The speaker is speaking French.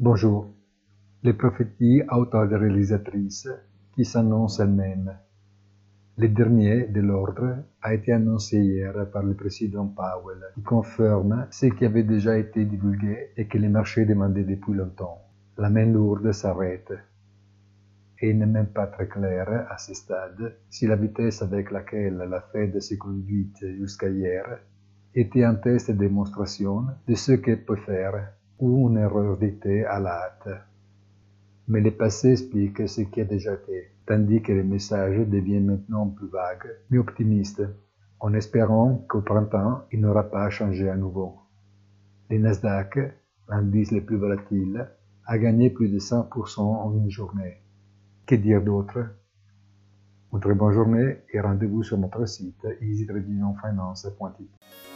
Bonjour. Les prophéties autoréalisatrices qui s'annoncent elles-mêmes. Le dernier de l'ordre a été annoncé hier par le président Powell, qui confirme ce qui avait déjà été divulgué et que les marchés demandaient depuis longtemps. La main lourde s'arrête. Et il n'est même pas très clair à ce stade si la vitesse avec laquelle la Fed s'est conduite jusqu'à hier était un test de démonstration de ce qu'elle peut faire ou une erreur dictée à la hâte. Mais le passé explique ce qui a déjà été, tandis que le message devient maintenant plus vague, mais optimiste, en espérant qu'au printemps, il n'aura pas changé à nouveau. Le Nasdaq, l'indice le plus volatile, a gagné plus de 100% en une journée. Que dire d'autre? Une très bonne journée et rendez-vous sur notre site easytradingfinance.it.